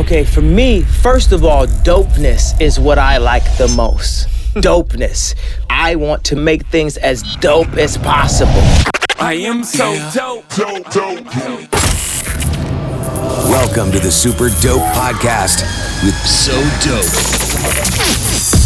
Okay, for me, first of all, dopeness is what I like the most. dopeness. I want to make things as dope as possible. I am so dope. Dope, dope, dope. Welcome to the Super Dope Podcast with So Dope.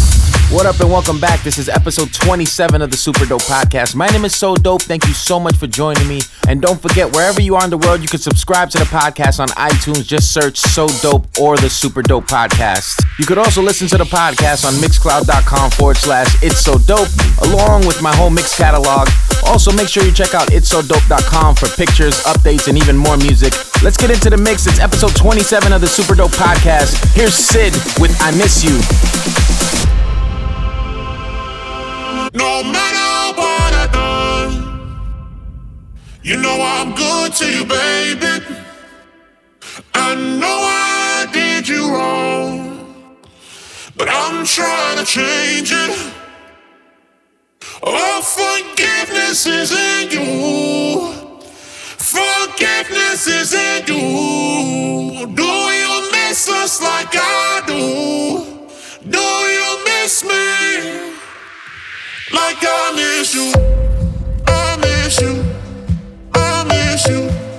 What up and welcome back. This is episode 27 of the Super Dope Podcast. My name is So Dope. Thank you so much for joining me. And don't forget, wherever you are in the world, you can subscribe to the podcast on iTunes. Just search So Dope or the Super Dope Podcast. You could also listen to the podcast on mixcloud.com forward slash It's So Dope, along with my whole mix catalog. Also, make sure you check out itssodope.com for pictures, updates, and even more music. Let's get into the mix. It's episode 27 of the Super Dope Podcast. Here's Sid with I Miss You. No matter what I done, you know I'm good to you, baby. I know I did you wrong, but I'm trying to change it. Oh, forgiveness is in you. Forgiveness is in you. Do you miss us like I do? Do you miss me? Like I miss you. I miss you. I miss you.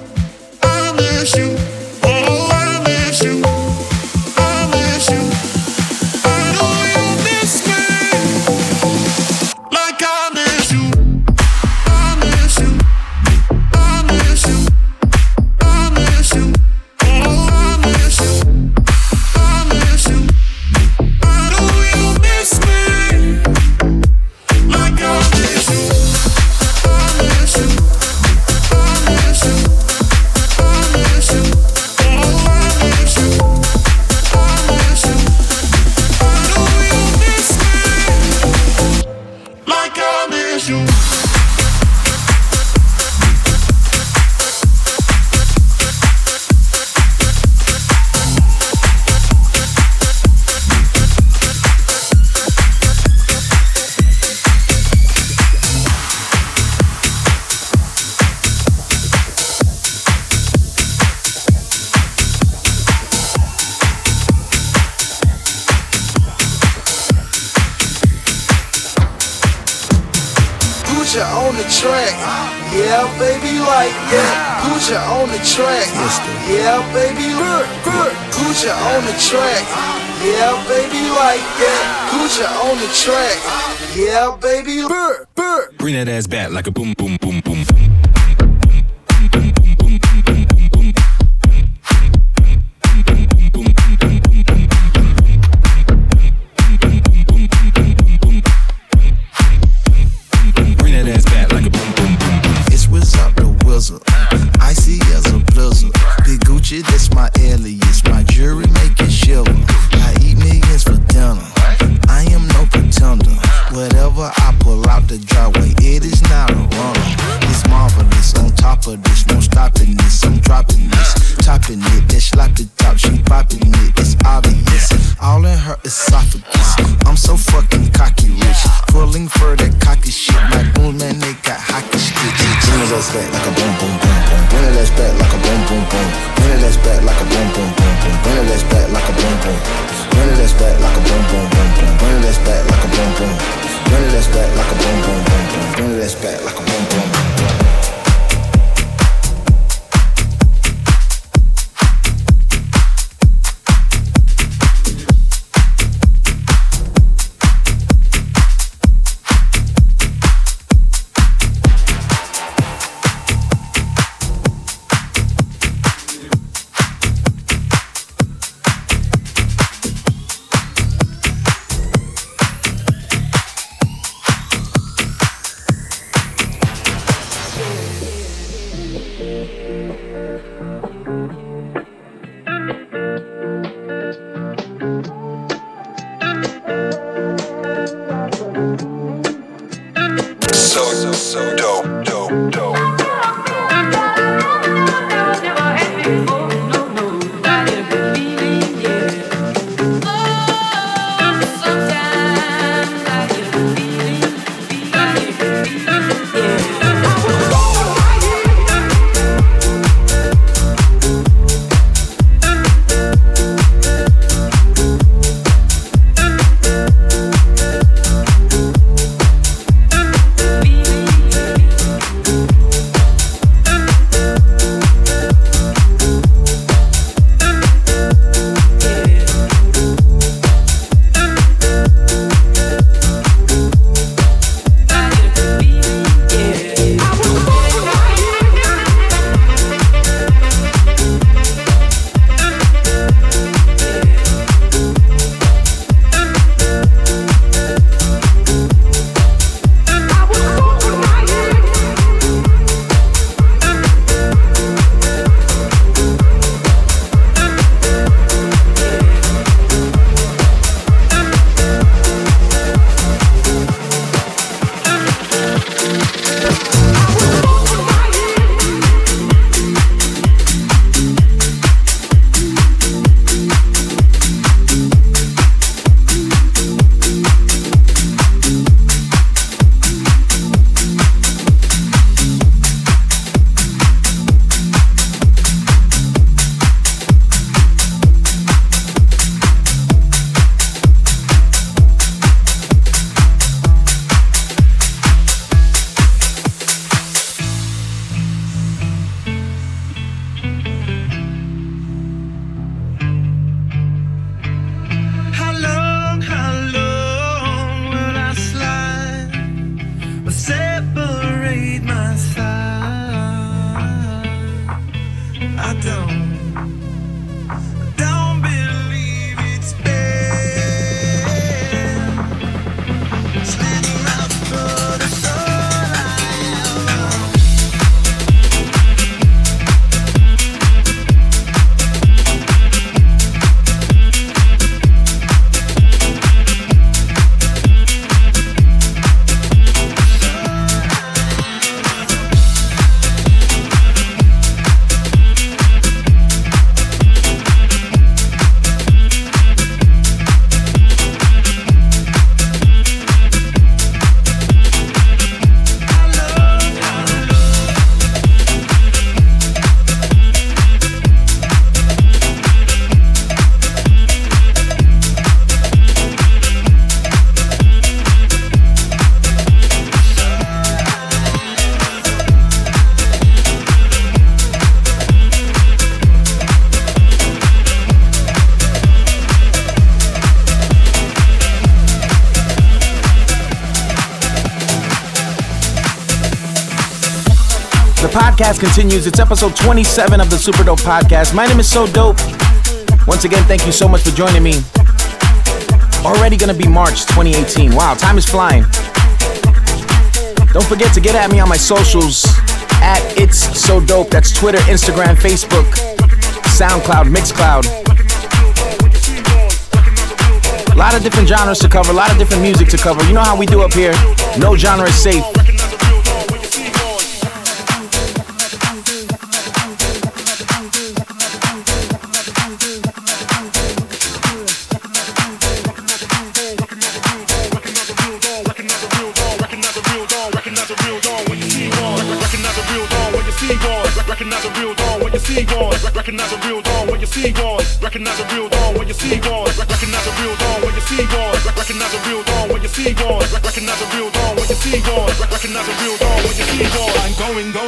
It back like a boom, boom, boom. Bring it ass back like a boom, boom, boom, boom. Bring it ass back like a boom, boom. Bring it ass back like a boom, boom, boom, boom. Bring it ass back like a boom, boom. Bring it ass back like a boom, boom, boom, boom. Bring it ass back like a boom, boom, boom. Podcast continues. It's episode 27 of the Super Dope podcast. My name is So Dope. Once again, thank you so much for joining me. Already gonna be March 2018. Wow, time is flying. Don't forget to get at me on my socials at It's So Dope. That's Twitter, Instagram, Facebook, SoundCloud, Mixcloud. A lot of different genres to cover, a lot of different music to cover. You know how we do up here. No genre is safe. See one. Recognize a real dawn when you see one. Recognize a real dawn when you see one. I'm going, going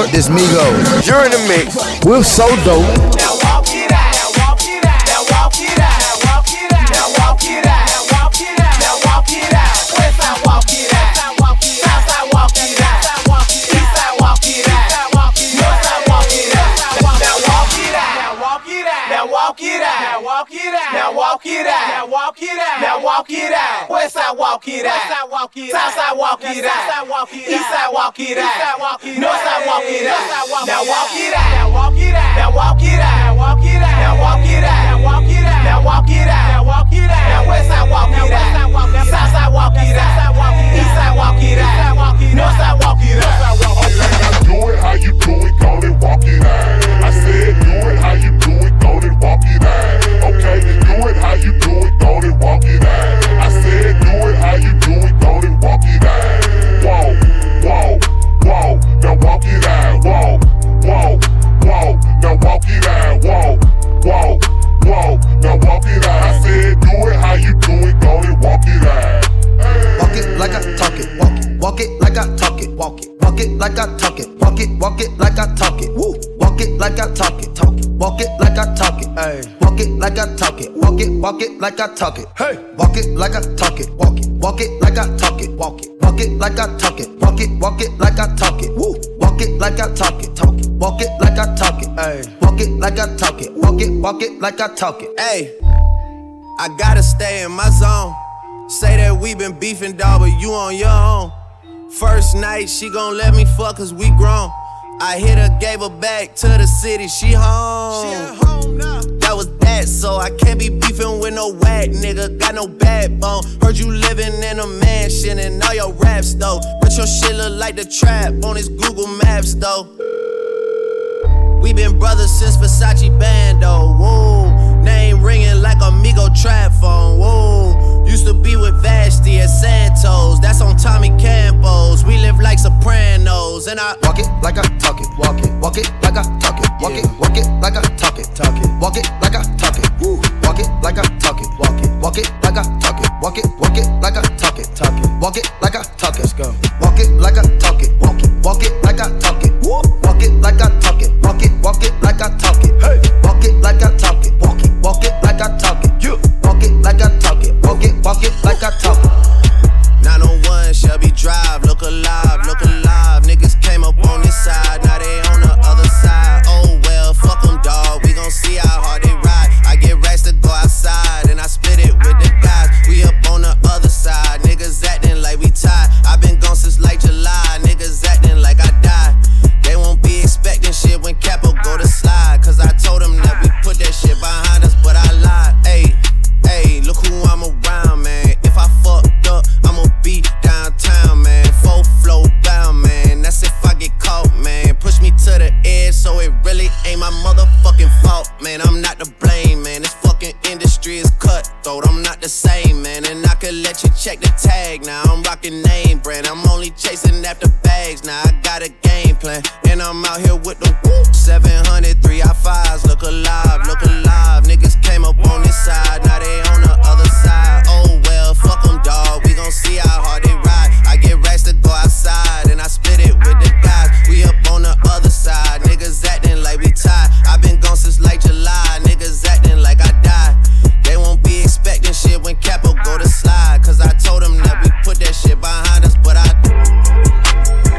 up, New York? This Migos. You're in the mix. We're so dope. Now walk it out. Now walk it out. Now walk it out. Now walk it out. Now walk it out. Now walk it out. Now walk it out. West side walk it out. South side walk it out. East side walk it out. North side walk it out. Now walk it out. Now walk it out. Now walk it out. Now walk it out. Now walk it out. Now walk it out. Now walk it out. West side walk it out. South side walk it out. East side walk it out. North side walk it out. Now walk it out. Now walk it out. Now walk it out. Now walk it out. Now walk it out. Now walk it out. Now walk it out. Now walk it out. Now west side walk it out. South side walk it out. East side walk it out. North side walk it out. Do it how you do it, go and walk it out. I said, do it how you do it, go and walk it out. Okay, do it how you do it, go and walk it out. It out. Whoa, whoa, whoa, now walk it out. I said, do it how you do it, go and walk it out. Walk it like I talk it, walk it, walk it like I talk it, walk it, walk it like I talk it, walk it, walk it like I talk it, woo, walk it like I talk it, talk it, walk it like I talk it, hey, walk it like I talk it, walk it, walk it like I talk it, hey, walk it like I talk it, walk it, walk it like I talk it, walk it, walk it like I talk it, walk it, walk it like I talk it, woo, walk it like I talk it, talk it, walk it like I talk it, hey, walk it like I talk it, walk it, walk it like I talk it, Hey, I gotta stay in my zone. Say that we been beefing, dog, but you on your own. First night, she gon' let me fuck cause we grown. I hit her, gave her back to the city, she home. She at home now. That was that, so I can't be beefing with no whack nigga. Got no backbone. Heard you living in a mansion and all your raps though. But your shit look like the trap on his Google Maps though. We been brothers since Versace Bando. Whoa, name ringing like Amigo trap phone. Whoa, used to be with Vashti at Santos. That's on Tommy Campos. We live like Sopranos, and I Walk it like I talk it. Walk it. Walk it like I talk it. Walk it. Walk it like I talk it. Talk it. Walk it like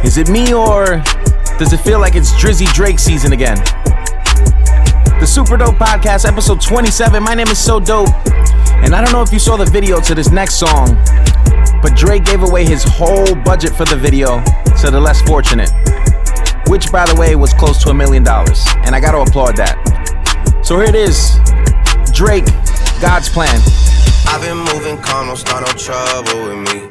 Is it me or does it feel like it's Drizzy Drake season again? The Super Dope Podcast, episode 27. My name is So Dope. And I don't know if you saw the video to this next song, but Drake gave away his whole budget for the video to the less fortunate. Which, by the way, was close to a million dollars. And I gotta applaud that. So here it is Drake, God's Plan. I've been moving calm, don't start no trouble with me.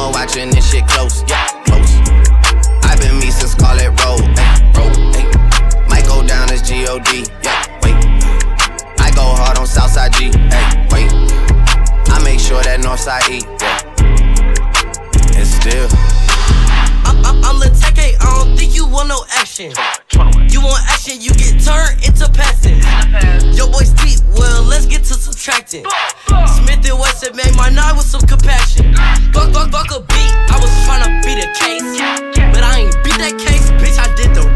Someone watching this shit close, yeah, close. I've been me since Scarlett Road, hey, road, hey. Might go down as G-O-D, yeah, wait. I go hard on Southside G, hey, wait. I make sure that Northside E, yeah. And still. I'm, I'm, I'm Lateke, I don't think you want no action. You want action, you get turned into passing. Your boy's deep, well, let's get to subtracting. Smith and Wesson made my night with some compassion. Fuck, fuck, fuck a beat, I was tryna beat a case. But I ain't beat that case, bitch, I did the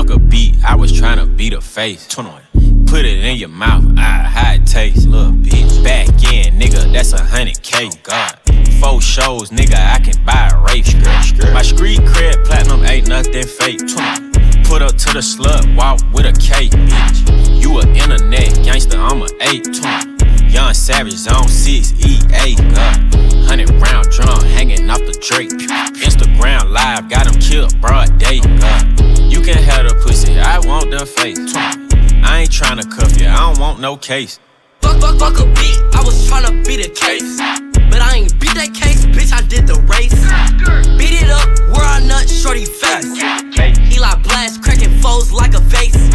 Fuck a beat, I was tryna beat a face. Put it in your mouth, ah, how it tastes, little bitch. Back in, nigga, that's a hundred K. God. four shows, nigga, I can buy a race. My street cred platinum ain't nothing fake. Put up to the slut, walk with a cake, bitch. You a internet gangster, I'm a eight. Young Savage, zone 6, EA, God. 100 round drum hanging off the Drake. Instagram live, got him killed, broad day, God. You can have the pussy, I want the face. I ain't tryna cuff you, I don't want no case. Fuck, fuck, fuck a beat, I was tryna beat a case. But I ain't beat that case, bitch, I did the race. Beat it up, where I nut, shorty face. Eli blast, cracking foes like a vase.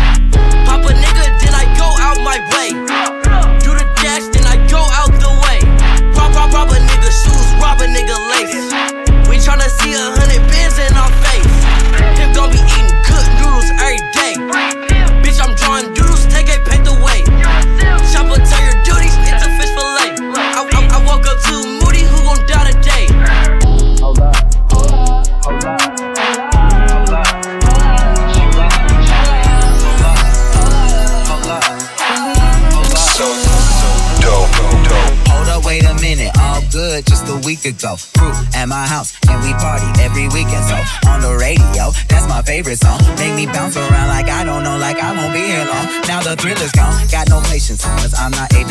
Pop a nigga, then I go out my way.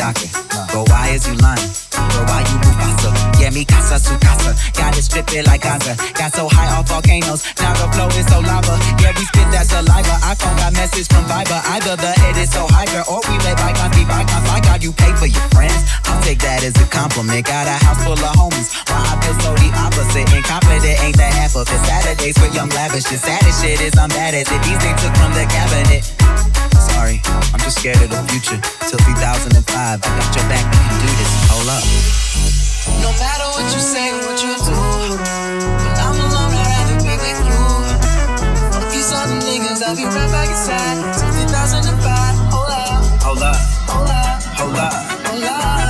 Doctor. But why is you lying? But why you faster? Yeah, me casa su casa. Got it stripping like Gaza. Got so high off volcanoes, now the flow is so lava. Yeah, we spit that saliva. iPhone got message from Viber. Either the head is so hyper, or we let bygones be bygones. Like how you pay for your friends. I'll take that as a compliment. Got a house full of homies. Why I feel so the opposite. Incompetent ain't the half of it. Saturdays with young lavish. The saddest shit is I'm bad at it. These they took from the cabinet. Sorry, I'm just scared of the future. Till 2005, I got your back, we can do this. Hold up. No matter what you say, what you do, when I'm alone, I'd rather be with you. Fuck these other niggas, I'll be right back inside. Since 2005, Hold up. hold up, Hold up. hold up, Hold up.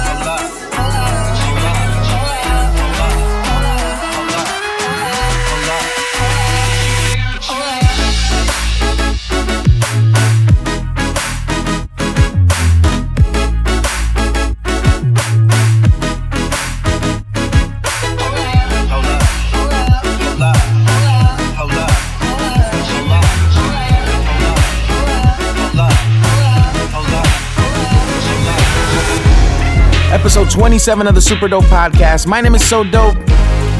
Episode 27 of the Super Dope Podcast. My name is So Dope.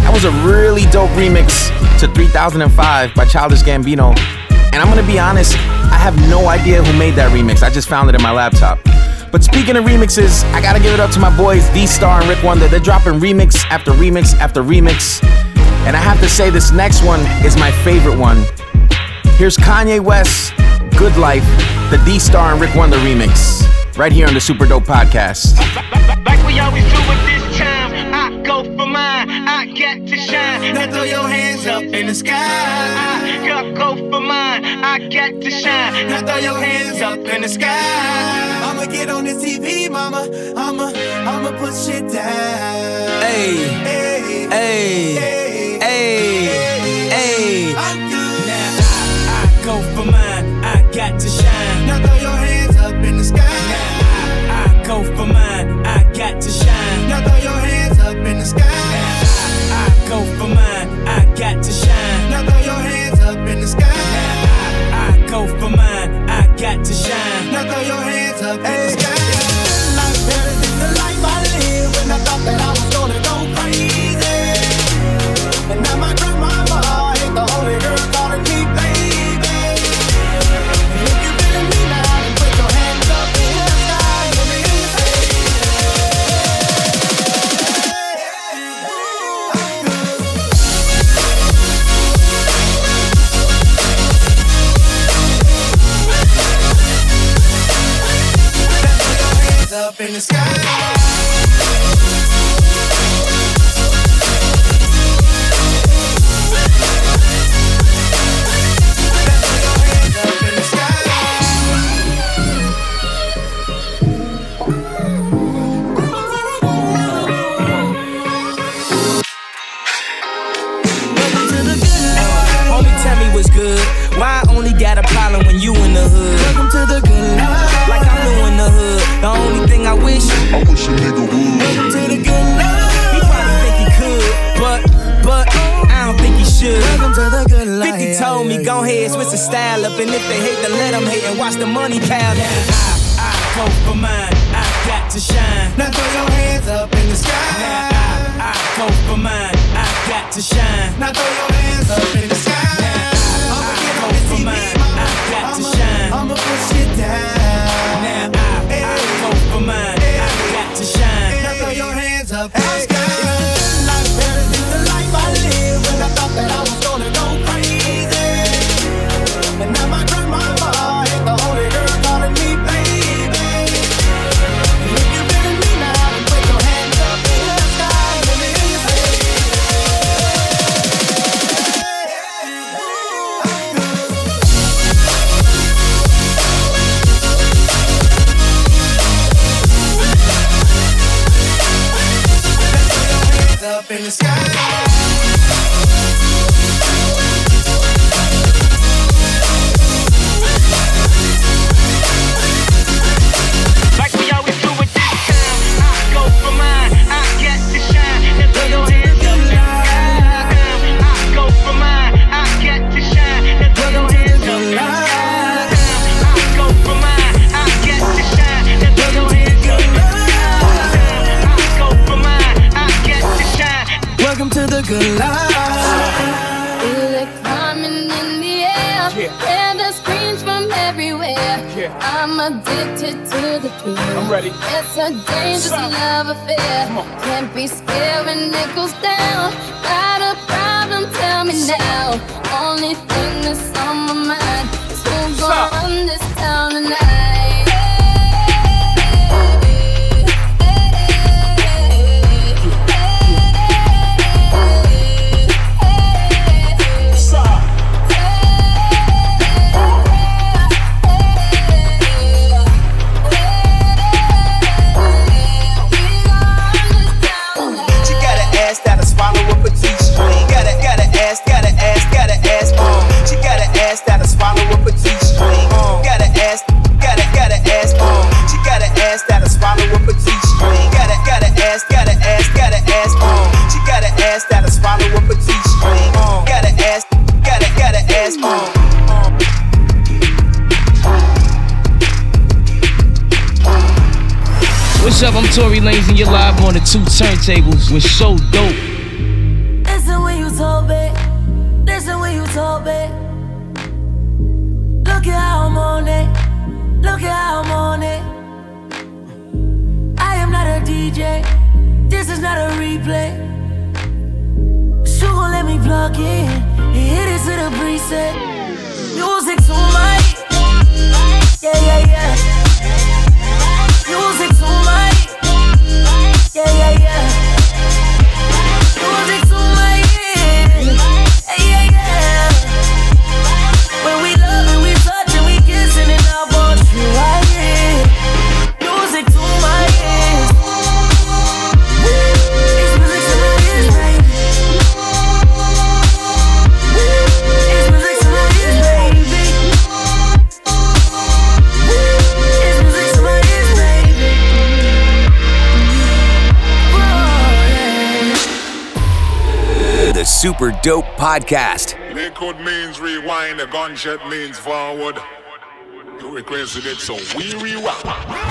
That was a really dope remix to 3005 by Childish Gambino. And I'm gonna be honest, I have no idea who made that remix. I just found it in my laptop. But speaking of remixes, I gotta give it up to my boys D Star and Rick Wonder. They're dropping remix after remix after remix. And I have to say, this next one is my favorite one. Here's Kanye West, Good Life, the D Star and Rick Wonder remix, right here on the Super Dope Podcast. Like we always do with this time, I go for mine. I get to shine. Now throw your hands up in the sky. I go- for mine. I get to shine. Now throw your hands up in the sky. I'ma get on this TV, mama. I'ma, I'ma put shit down. Hey, Hey, hey, hey, hey. I'm good. Now I, I go for mine. Go for mine. I got to shine. Now throw your hands up in the sky. I, I go for mine. I got to shine. Now throw your hands up in the sky. I, I go for mine. I got to shine. Up in the sky. style up. And if they hate, then let them hate and watch the money pile. I, I go for mine. I got to shine. Now throw your hands up in the sky. Now I, I go for mine. I got to shine. Now throw your hands up in the sky. Now I, I go for mine. I got to shine. I'ma it down. Now I, I go for mine. I got to shine. Now throw your hands up in. It's a dangerous love affair. Can't be scared. Tory Lanez and you're live on the two turntables. We're so dope. Listen when you told me. Listen when you told me. Look at how I'm on it. Look at how I'm on it. I am not a DJ. This is not a replay. She gon' let me plug in and hit it to the preset. Dope Podcast. Liquid means rewind, a gunshot means forward. You requested it, so we rewind.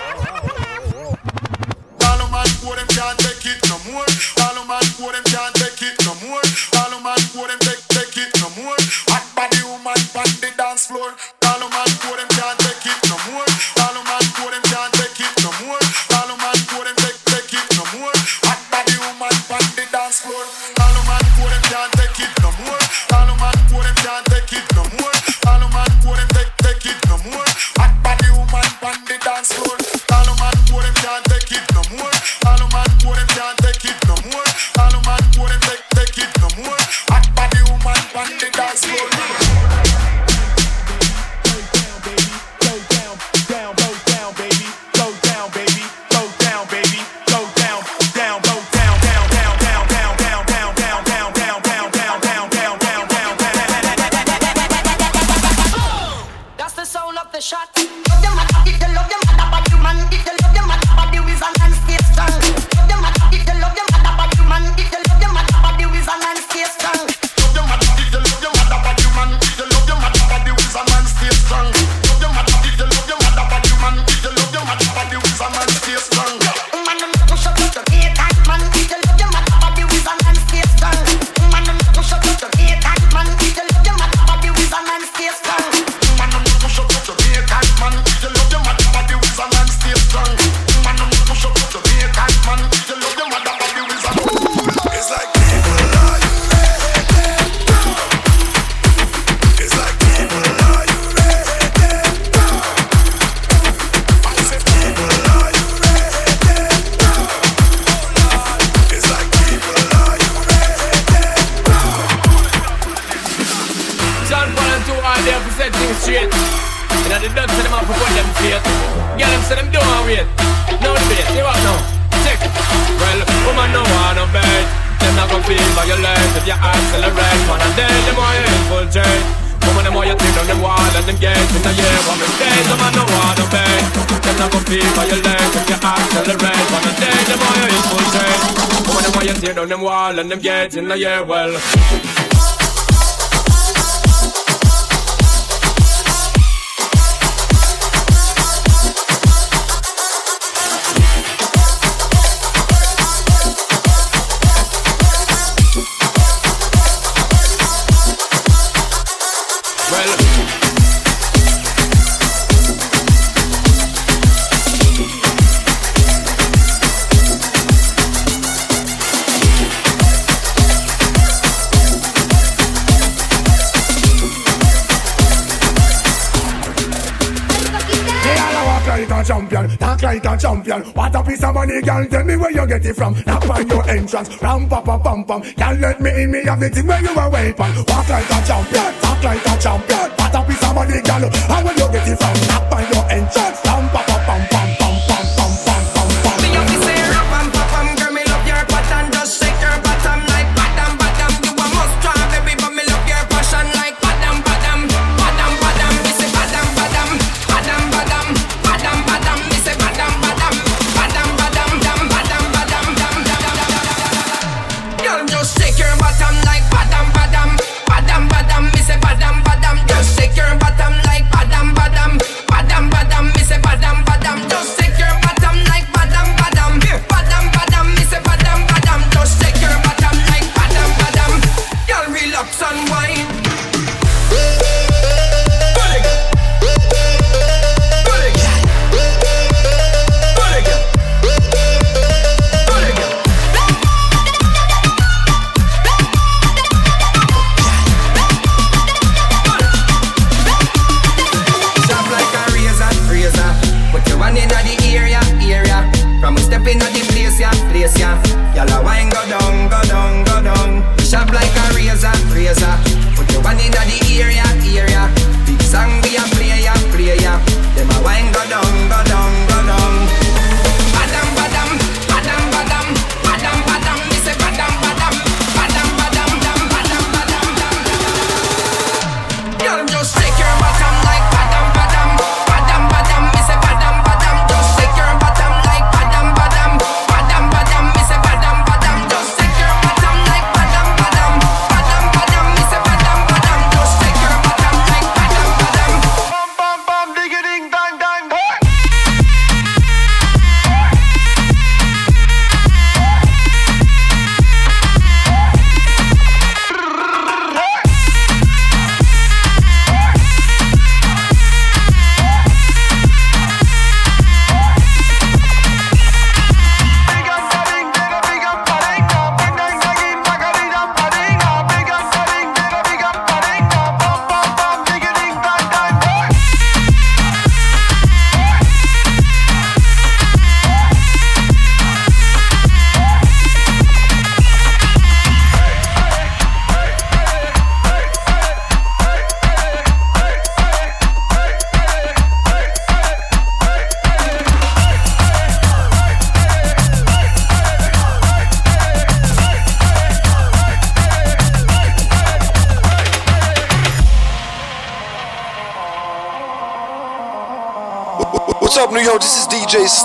like a champion, talk like a champion. What a piece of money, girl. Tell me where you get it from. Knock on your entrance, ram pa pa pam pam. Girl, let me in, me have the thing where you are weapon. Walk like a champion, talk like a champion. What a piece of money, girl. How will you get it from? Knock on your entrance, ram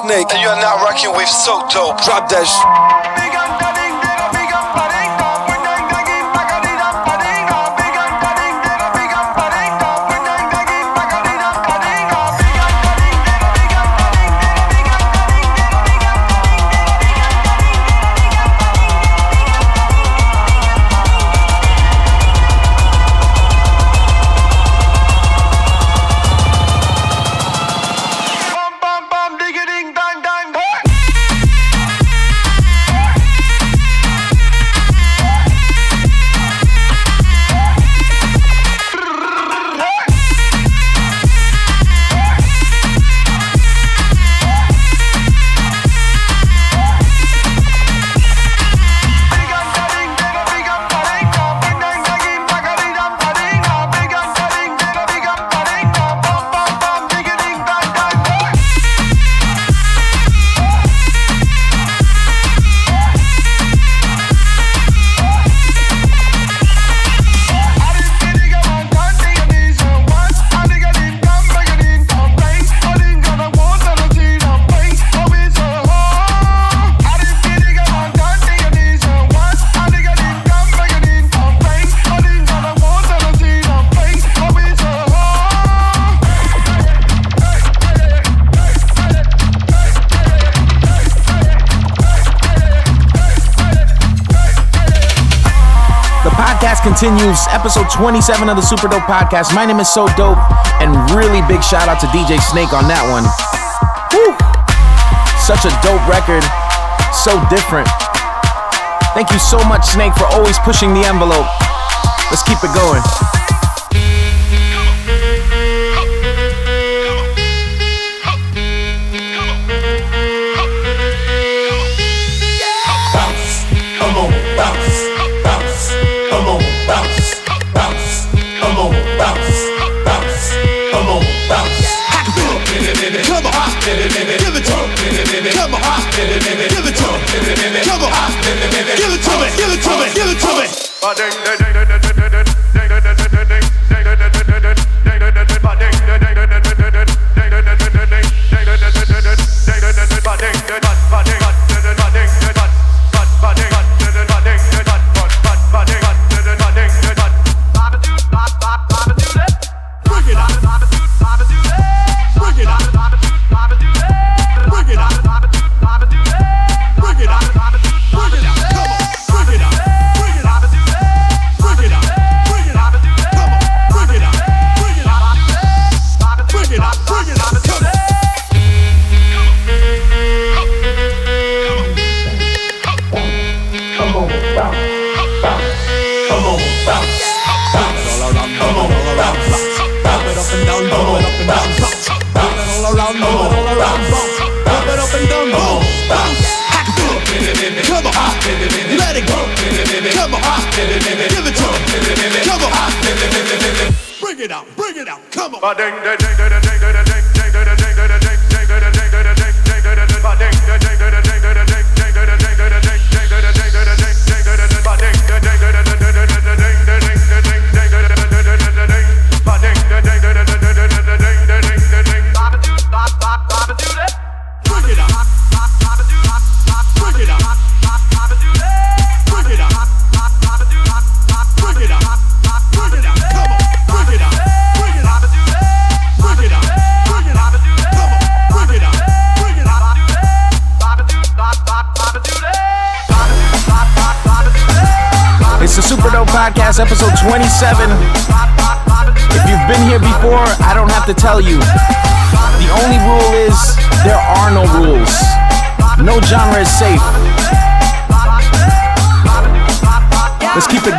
snake, and you are not rocking with so dope. Drop that shit. Continues. Episode 27 of the Super Dope Podcast. My name is So Dope, and really big shout out to DJ Snake on that one. Woo! Such a dope record, so different. Thank you so much, Snake, for always pushing the envelope. Let's keep it going. Ding ding.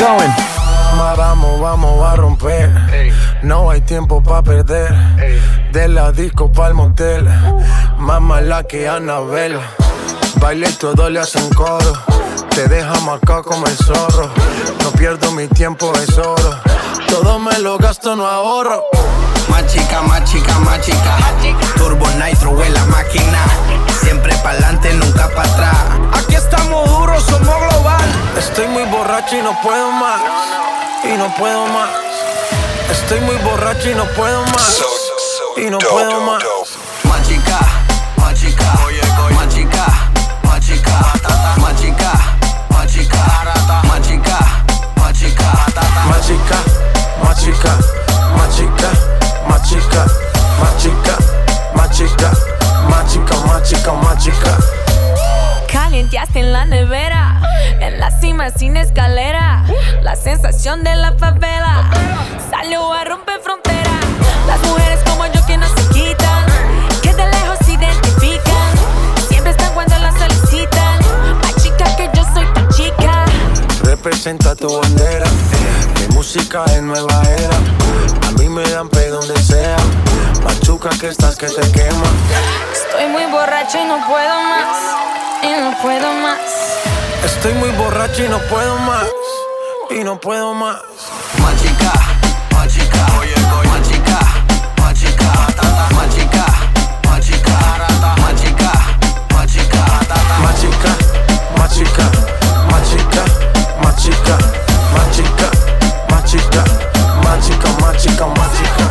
Going. Vamos, vamos a romper. No hay tiempo pa' perder. De la disco pa'l motel. Más mala que Anabel. Baile todo le hacen coro. Te deja marcado como el zorro. No pierdo mi tiempo, es oro. Todo me lo gasto, no ahorro. Más chica, más chica, más chica. Turbo Nitro en la máquina. Siempre pa'lante, nunca para atrás. Aquí estamos duros, somos global. Estoy muy borracho y no puedo más. Y no puedo más. Estoy muy borracho y no puedo más. Y no puedo más. Más chica, más chica. Más chica, más chica. Más chica, más chica. Más chica, más chica, más chica. Calienteaste en la nevera, en la cima sin escalera. La sensación de la favela salió a romper frontera. Las mujeres como yo que no se quitan, que de lejos se identifican. Siempre están cuando las solicitan. Más chica que yo soy tu chica. Representa tu bandera, eh, mi música es nueva era. A mí me dan pe donde sea Machuca que estás que te quema. Estoy muy borracho y no puedo más. Y no puedo más. Estoy muy borracho y no puedo más. Y no puedo más. Machica, machica, oye, oye. machica, machica, machica, machica, machica, machica, machica, machica, machica, machica, machica, machica, machica, machica, machica, machica.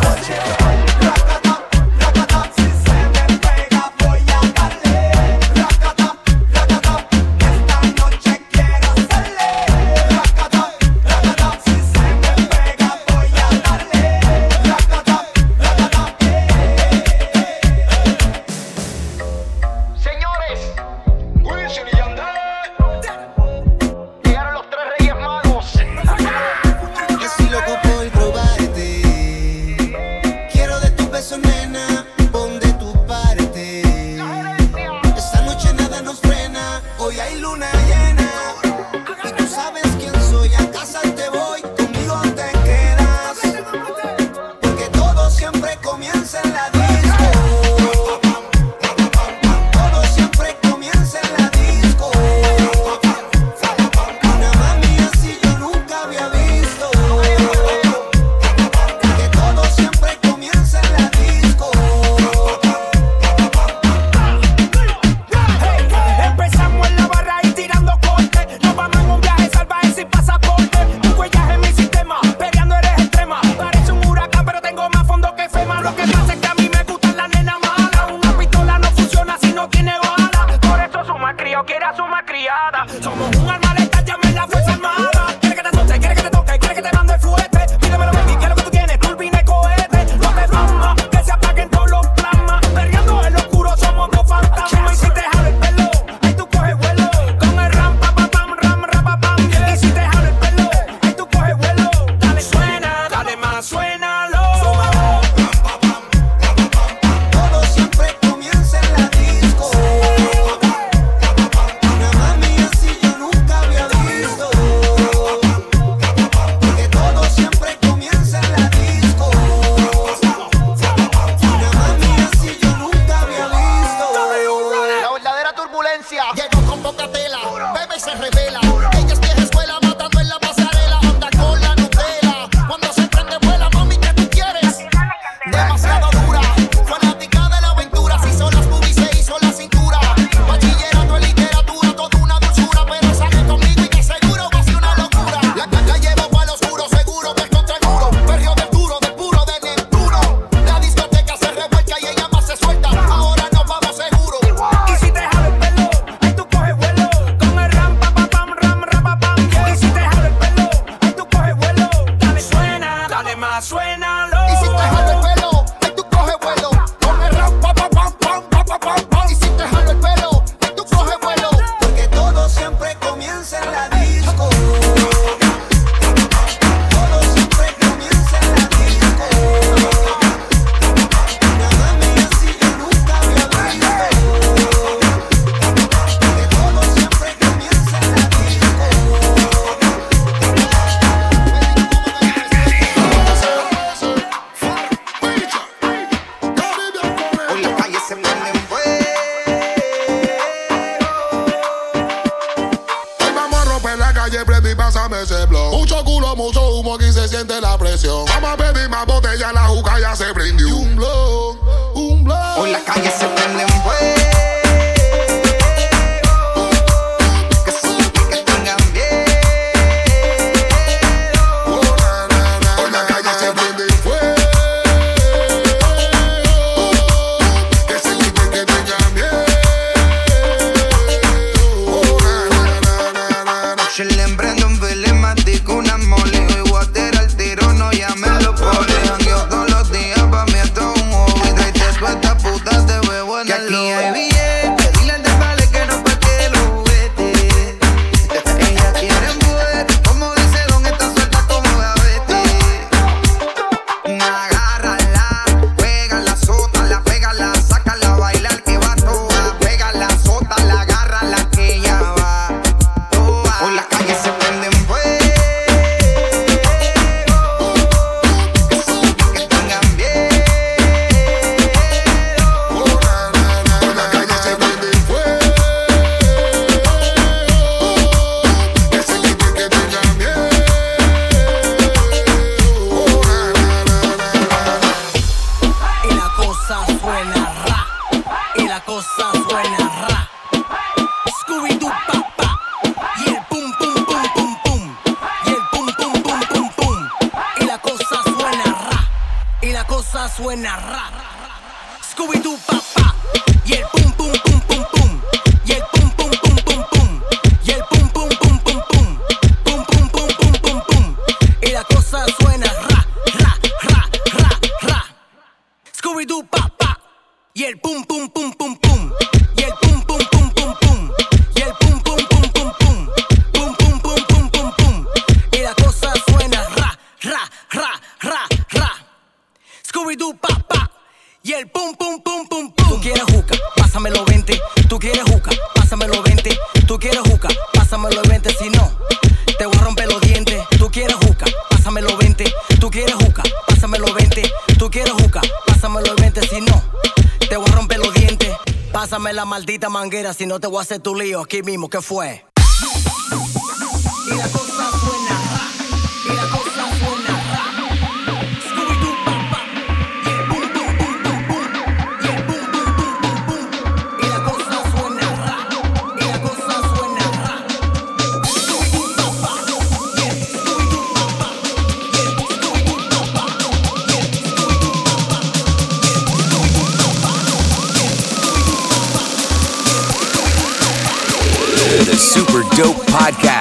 si no te voy a hacer tu lío aquí mismo, ¿qué fue? Podcast.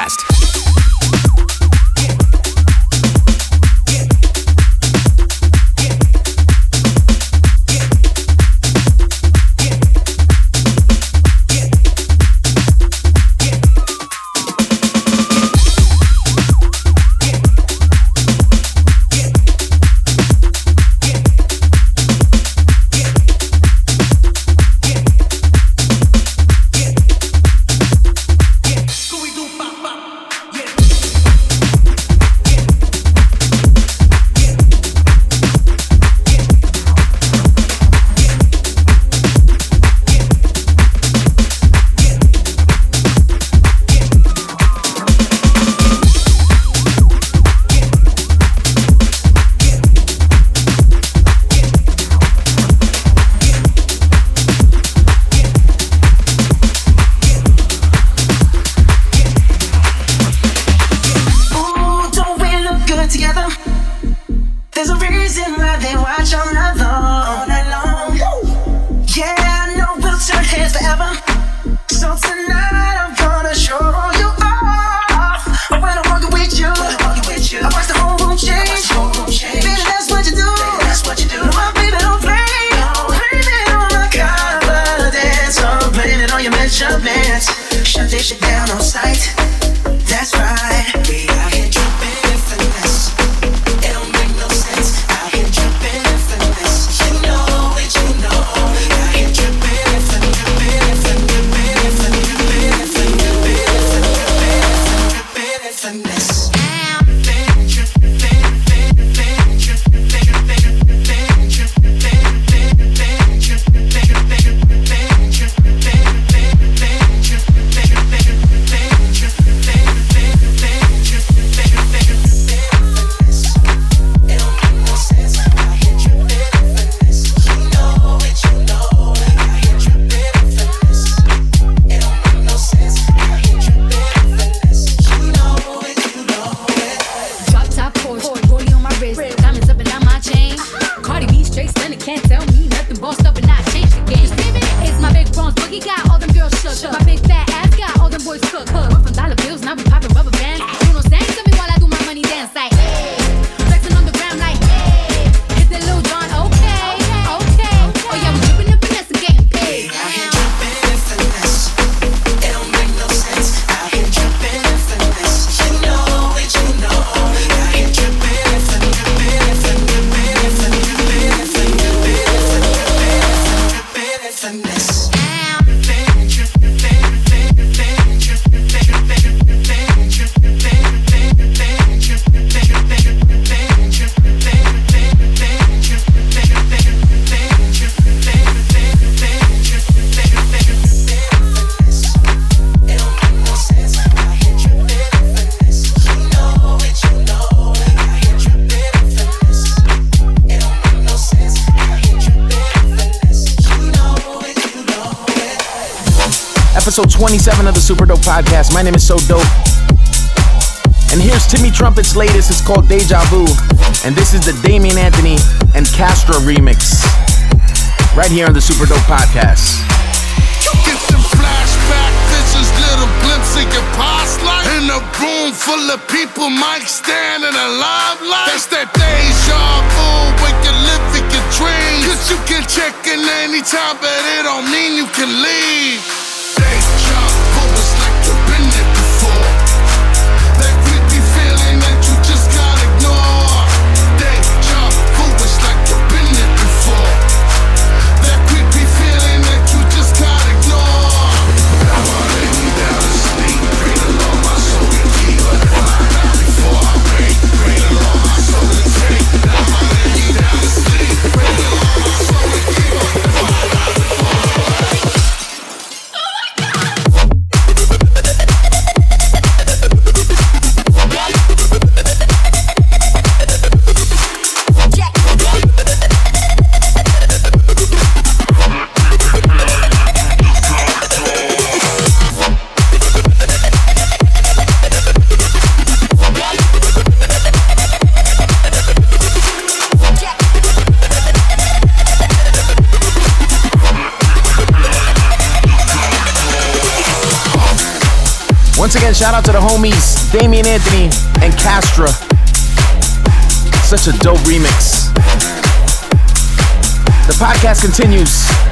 tonight. 27 of the Super Dope Podcast. My name is So Dope. And here's Timmy Trumpet's latest. It's called Deja Vu. And this is the Damien Anthony and Castro remix. Right here on the Super Dope Podcast. Get some flashback pictures, little glimpse of your past life. In a room full of people, Mike stand in a limelight. That's that deja vu when you're living your dreams. Cause you can check in anytime, but it don't mean you can leave. Once again, shout out to the homies Damian Anthony and Castra. Such a dope remix. The podcast continues.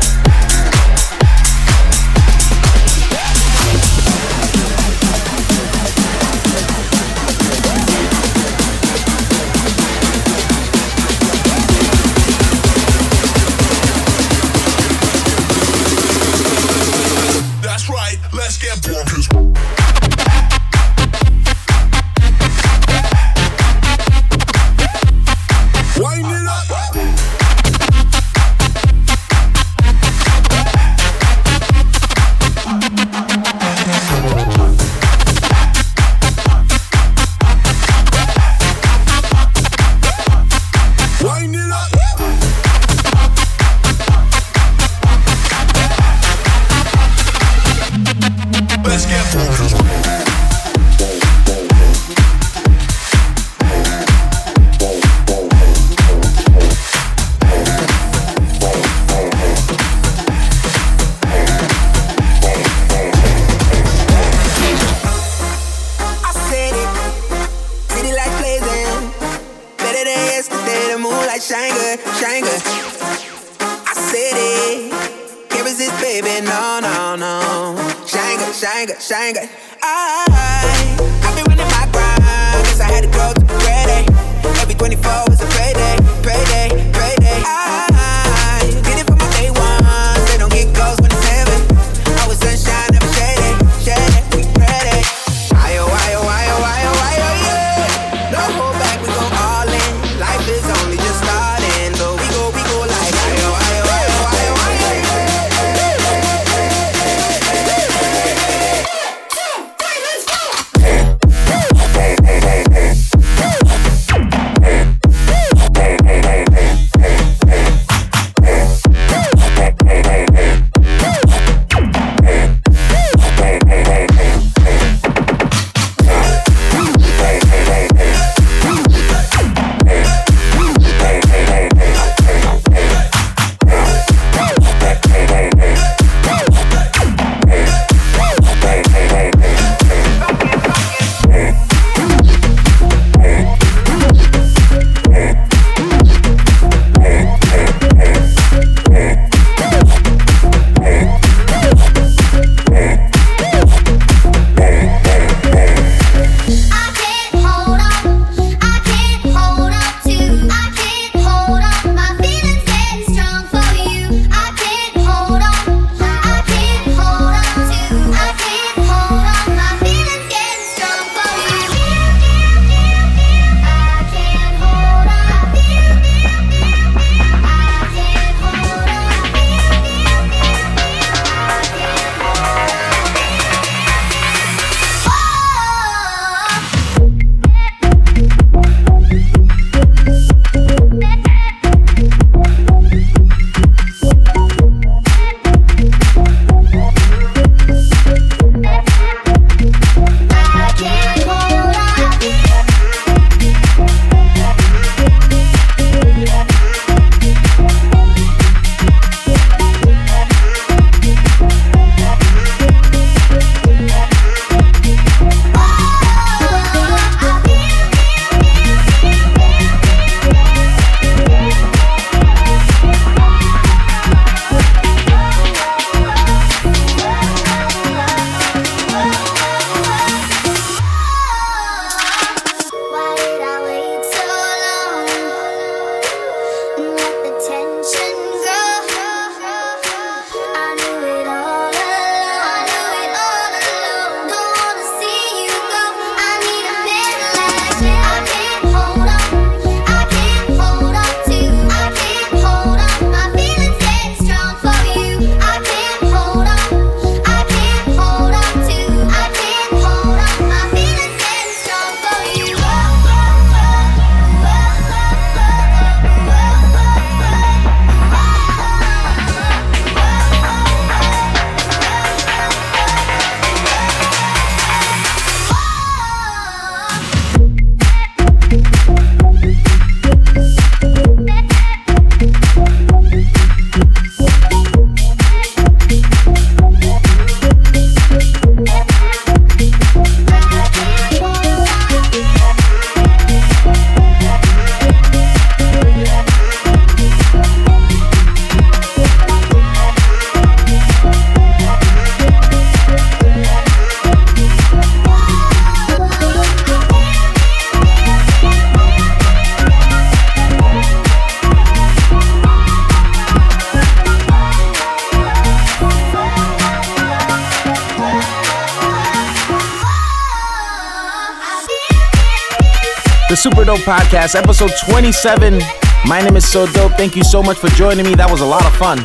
Super Dope Podcast, episode 27. My name is So Dope. Thank you so much for joining me. That was a lot of fun.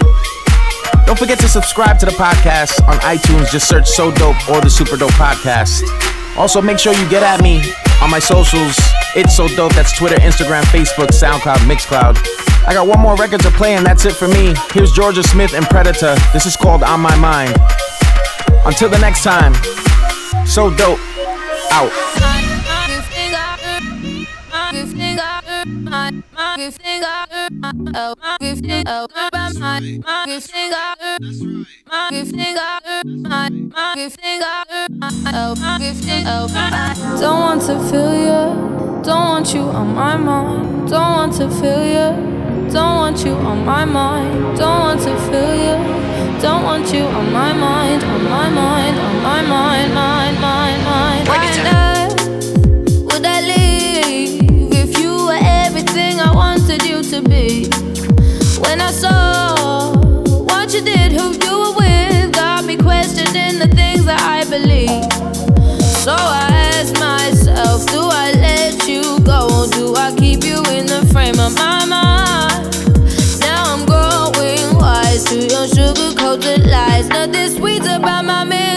Don't forget to subscribe to the podcast on iTunes. Just search So Dope or the Super Dope Podcast. Also, make sure you get at me on my socials. It's So Dope. That's Twitter, Instagram, Facebook, SoundCloud, Mixcloud. I got one more record to play, and that's it for me. Here's Jorja Smith and Preditah. This is called On My Mind. Until the next time, So Dope. Out. don't want to feel you don't want you on my mind. Don't want to feel you don't want you on my mind. Don't want to feel you don't want you on my mind. On my mind. On my mind. Mind mind mind mind. everything I wanted you to be. When I saw what you did, who you were with, got me questioning the things that I believe. So I asked myself, do I let you go or do I keep you in the frame of my mind? Now I'm growing wise to your sugar-coated lies. Nothing sweet about my man.